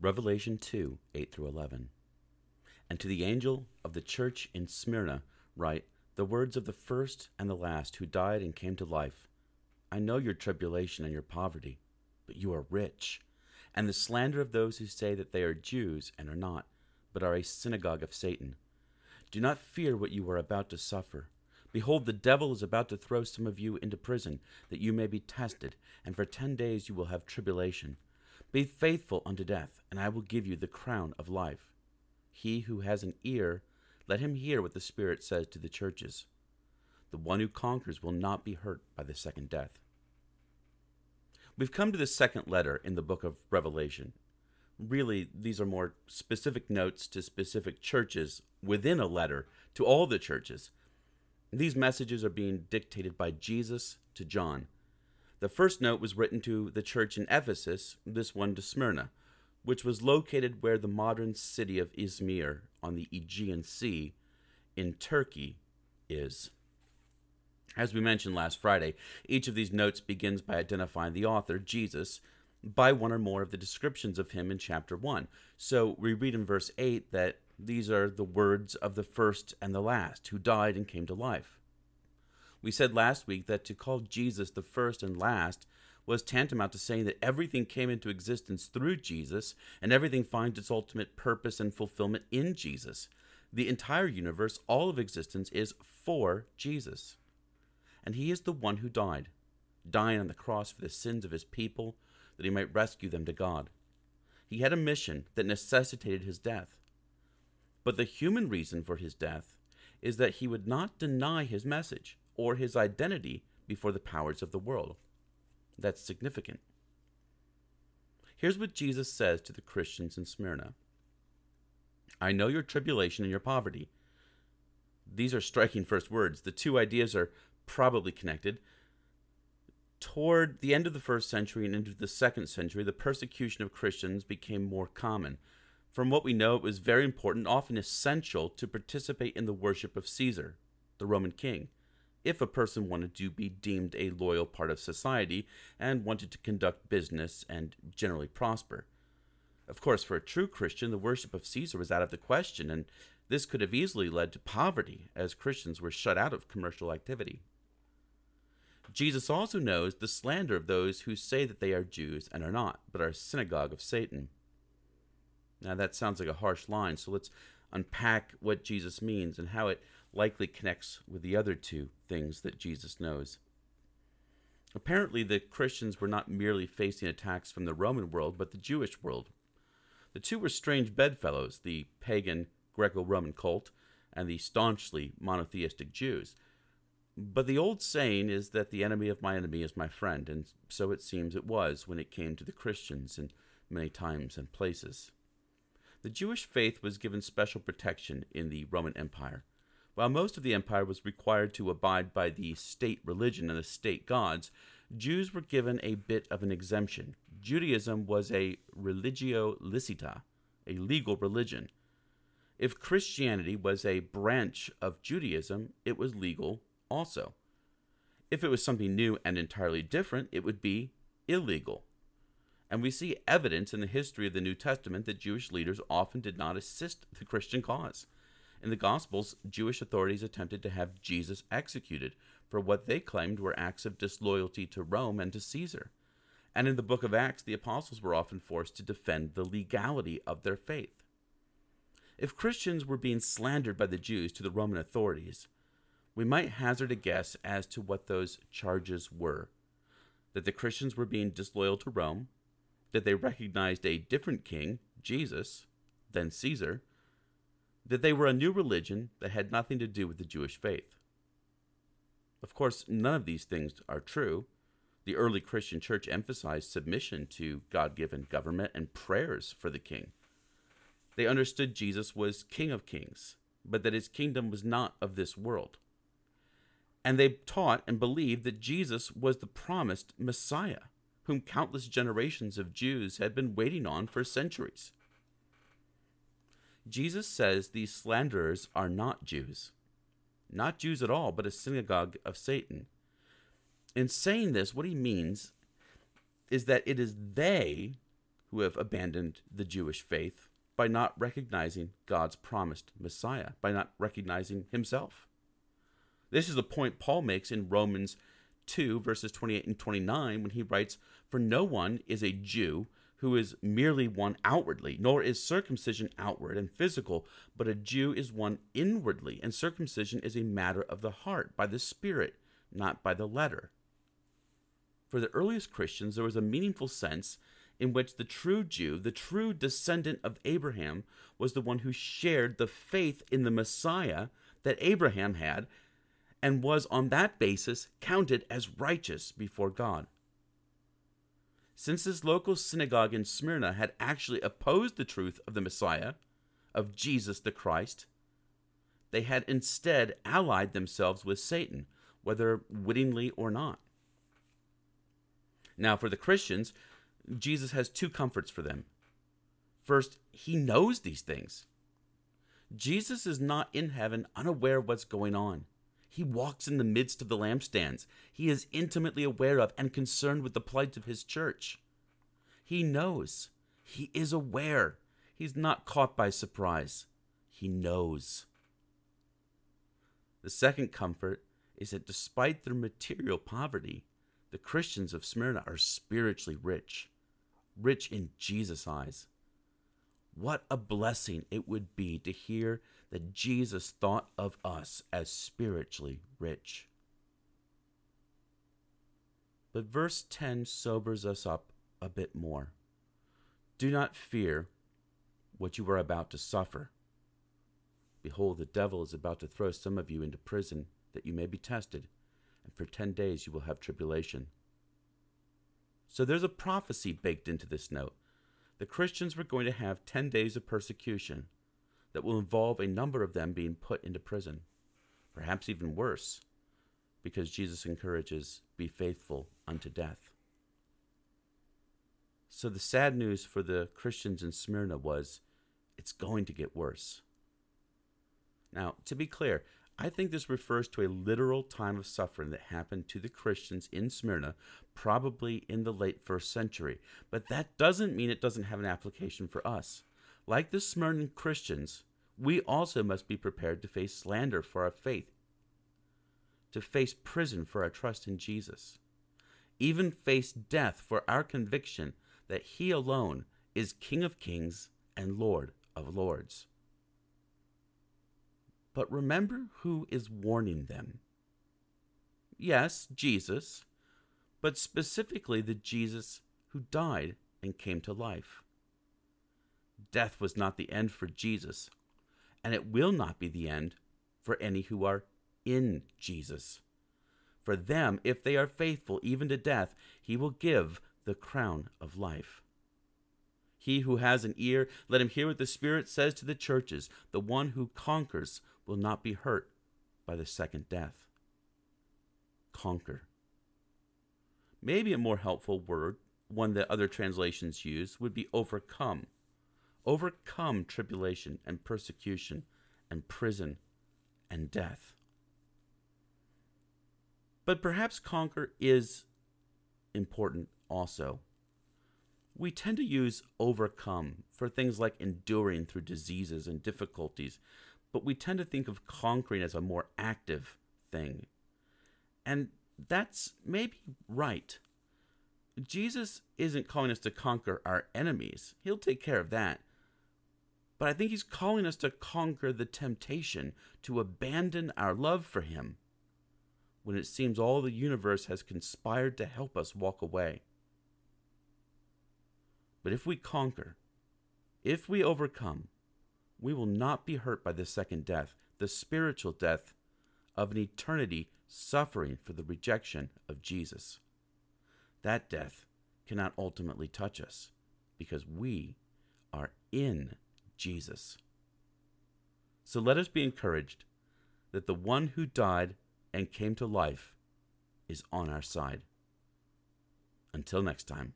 Revelation 2 8 through 11. And to the angel of the church in Smyrna, write the words of the first and the last who died and came to life. I know your tribulation and your poverty, but you are rich, and the slander of those who say that they are Jews and are not, but are a synagogue of Satan. Do not fear what you are about to suffer. Behold, the devil is about to throw some of you into prison, that you may be tested, and for ten days you will have tribulation. Be faithful unto death, and I will give you the crown of life. He who has an ear, let him hear what the Spirit says to the churches. The one who conquers will not be hurt by the second death. We've come to the second letter in the book of Revelation. Really, these are more specific notes to specific churches within a letter to all the churches. These messages are being dictated by Jesus to John. The first note was written to the church in Ephesus, this one to Smyrna which was located where the modern city of Izmir on the Aegean Sea in Turkey is. As we mentioned last Friday, each of these notes begins by identifying the author, Jesus, by one or more of the descriptions of him in chapter 1. So we read in verse 8 that these are the words of the first and the last, who died and came to life. We said last week that to call Jesus the first and last was tantamount to saying that everything came into existence through Jesus and everything finds its ultimate purpose and fulfillment in Jesus. The entire universe, all of existence, is for Jesus. And he is the one who died, dying on the cross for the sins of his people, that he might rescue them to God. He had a mission that necessitated his death. But the human reason for his death is that he would not deny his message or his identity before the powers of the world that's significant. Here's what Jesus says to the Christians in Smyrna I know your tribulation and your poverty. These are striking first words. The two ideas are probably connected. Toward the end of the first century and into the second century, the persecution of Christians became more common. From what we know, it was very important, often essential, to participate in the worship of Caesar, the Roman king if a person wanted to be deemed a loyal part of society and wanted to conduct business and generally prosper. Of course, for a true Christian, the worship of Caesar was out of the question, and this could have easily led to poverty, as Christians were shut out of commercial activity. Jesus also knows the slander of those who say that they are Jews and are not, but are a synagogue of Satan. Now, that sounds like a harsh line, so let's unpack what Jesus means and how it likely connects with the other two things that Jesus knows. Apparently, the Christians were not merely facing attacks from the Roman world, but the Jewish world. The two were strange bedfellows the pagan Greco Roman cult and the staunchly monotheistic Jews. But the old saying is that the enemy of my enemy is my friend, and so it seems it was when it came to the Christians in many times and places. The Jewish faith was given special protection in the Roman Empire. While most of the empire was required to abide by the state religion and the state gods, Jews were given a bit of an exemption. Judaism was a religio licita, a legal religion. If Christianity was a branch of Judaism, it was legal also. If it was something new and entirely different, it would be illegal. And we see evidence in the history of the New Testament that Jewish leaders often did not assist the Christian cause. In the Gospels, Jewish authorities attempted to have Jesus executed for what they claimed were acts of disloyalty to Rome and to Caesar. And in the book of Acts, the apostles were often forced to defend the legality of their faith. If Christians were being slandered by the Jews to the Roman authorities, we might hazard a guess as to what those charges were that the Christians were being disloyal to Rome, that they recognized a different king, Jesus, than Caesar, that they were a new religion that had nothing to do with the Jewish faith. Of course, none of these things are true. The early Christian church emphasized submission to God given government and prayers for the king. They understood Jesus was King of kings, but that his kingdom was not of this world. And they taught and believed that Jesus was the promised Messiah, whom countless generations of Jews had been waiting on for centuries. Jesus says these slanderers are not Jews. Not Jews at all, but a synagogue of Satan. In saying this, what he means is that it is they who have abandoned the Jewish faith by not recognizing God's promised Messiah, by not recognizing himself. This is the point Paul makes in Romans 2, verses 28 and 29, when he writes, For no one is a Jew who is merely one outwardly, nor is circumcision outward and physical, but a Jew is one inwardly, and circumcision is a matter of the heart, by the Spirit, not by the letter. For the earliest Christians, there was a meaningful sense in which the true Jew, the true descendant of Abraham, was the one who shared the faith in the Messiah that Abraham had and was on that basis counted as righteous before God. Since this local synagogue in Smyrna had actually opposed the truth of the Messiah, of Jesus the Christ, they had instead allied themselves with Satan, whether wittingly or not. Now, for the Christians, Jesus has two comforts for them. First, he knows these things. Jesus is not in heaven unaware of what's going on. He walks in the midst of the lampstands. He is intimately aware of and concerned with the plight of his church. He knows. He is aware. He's not caught by surprise. He knows. The second comfort is that despite their material poverty, the Christians of Smyrna are spiritually rich, rich in Jesus' eyes. What a blessing it would be to hear that Jesus thought of us as spiritually rich. But verse 10 sobers us up a bit more. Do not fear what you are about to suffer. Behold, the devil is about to throw some of you into prison that you may be tested, and for ten days you will have tribulation. So there's a prophecy baked into this note. The Christians were going to have ten days of persecution that will involve a number of them being put into prison, perhaps even worse, because Jesus encourages, be faithful unto death. So the sad news for the Christians in Smyrna was it's going to get worse. Now, to be clear, I think this refers to a literal time of suffering that happened to the Christians in Smyrna, probably in the late first century. But that doesn't mean it doesn't have an application for us. Like the Smyrna Christians, we also must be prepared to face slander for our faith, to face prison for our trust in Jesus, even face death for our conviction that He alone is King of kings and Lord of lords. But remember who is warning them. Yes, Jesus, but specifically the Jesus who died and came to life. Death was not the end for Jesus, and it will not be the end for any who are in Jesus. For them, if they are faithful even to death, he will give the crown of life. He who has an ear, let him hear what the Spirit says to the churches. The one who conquers will not be hurt by the second death. Conquer. Maybe a more helpful word, one that other translations use, would be overcome overcome tribulation and persecution and prison and death. But perhaps conquer is important also. We tend to use overcome for things like enduring through diseases and difficulties, but we tend to think of conquering as a more active thing. And that's maybe right. Jesus isn't calling us to conquer our enemies, He'll take care of that. But I think he's calling us to conquer the temptation to abandon our love for him when it seems all the universe has conspired to help us walk away. But if we conquer, if we overcome, we will not be hurt by the second death, the spiritual death of an eternity suffering for the rejection of Jesus. That death cannot ultimately touch us because we are in Jesus. So let us be encouraged that the one who died and came to life is on our side. Until next time.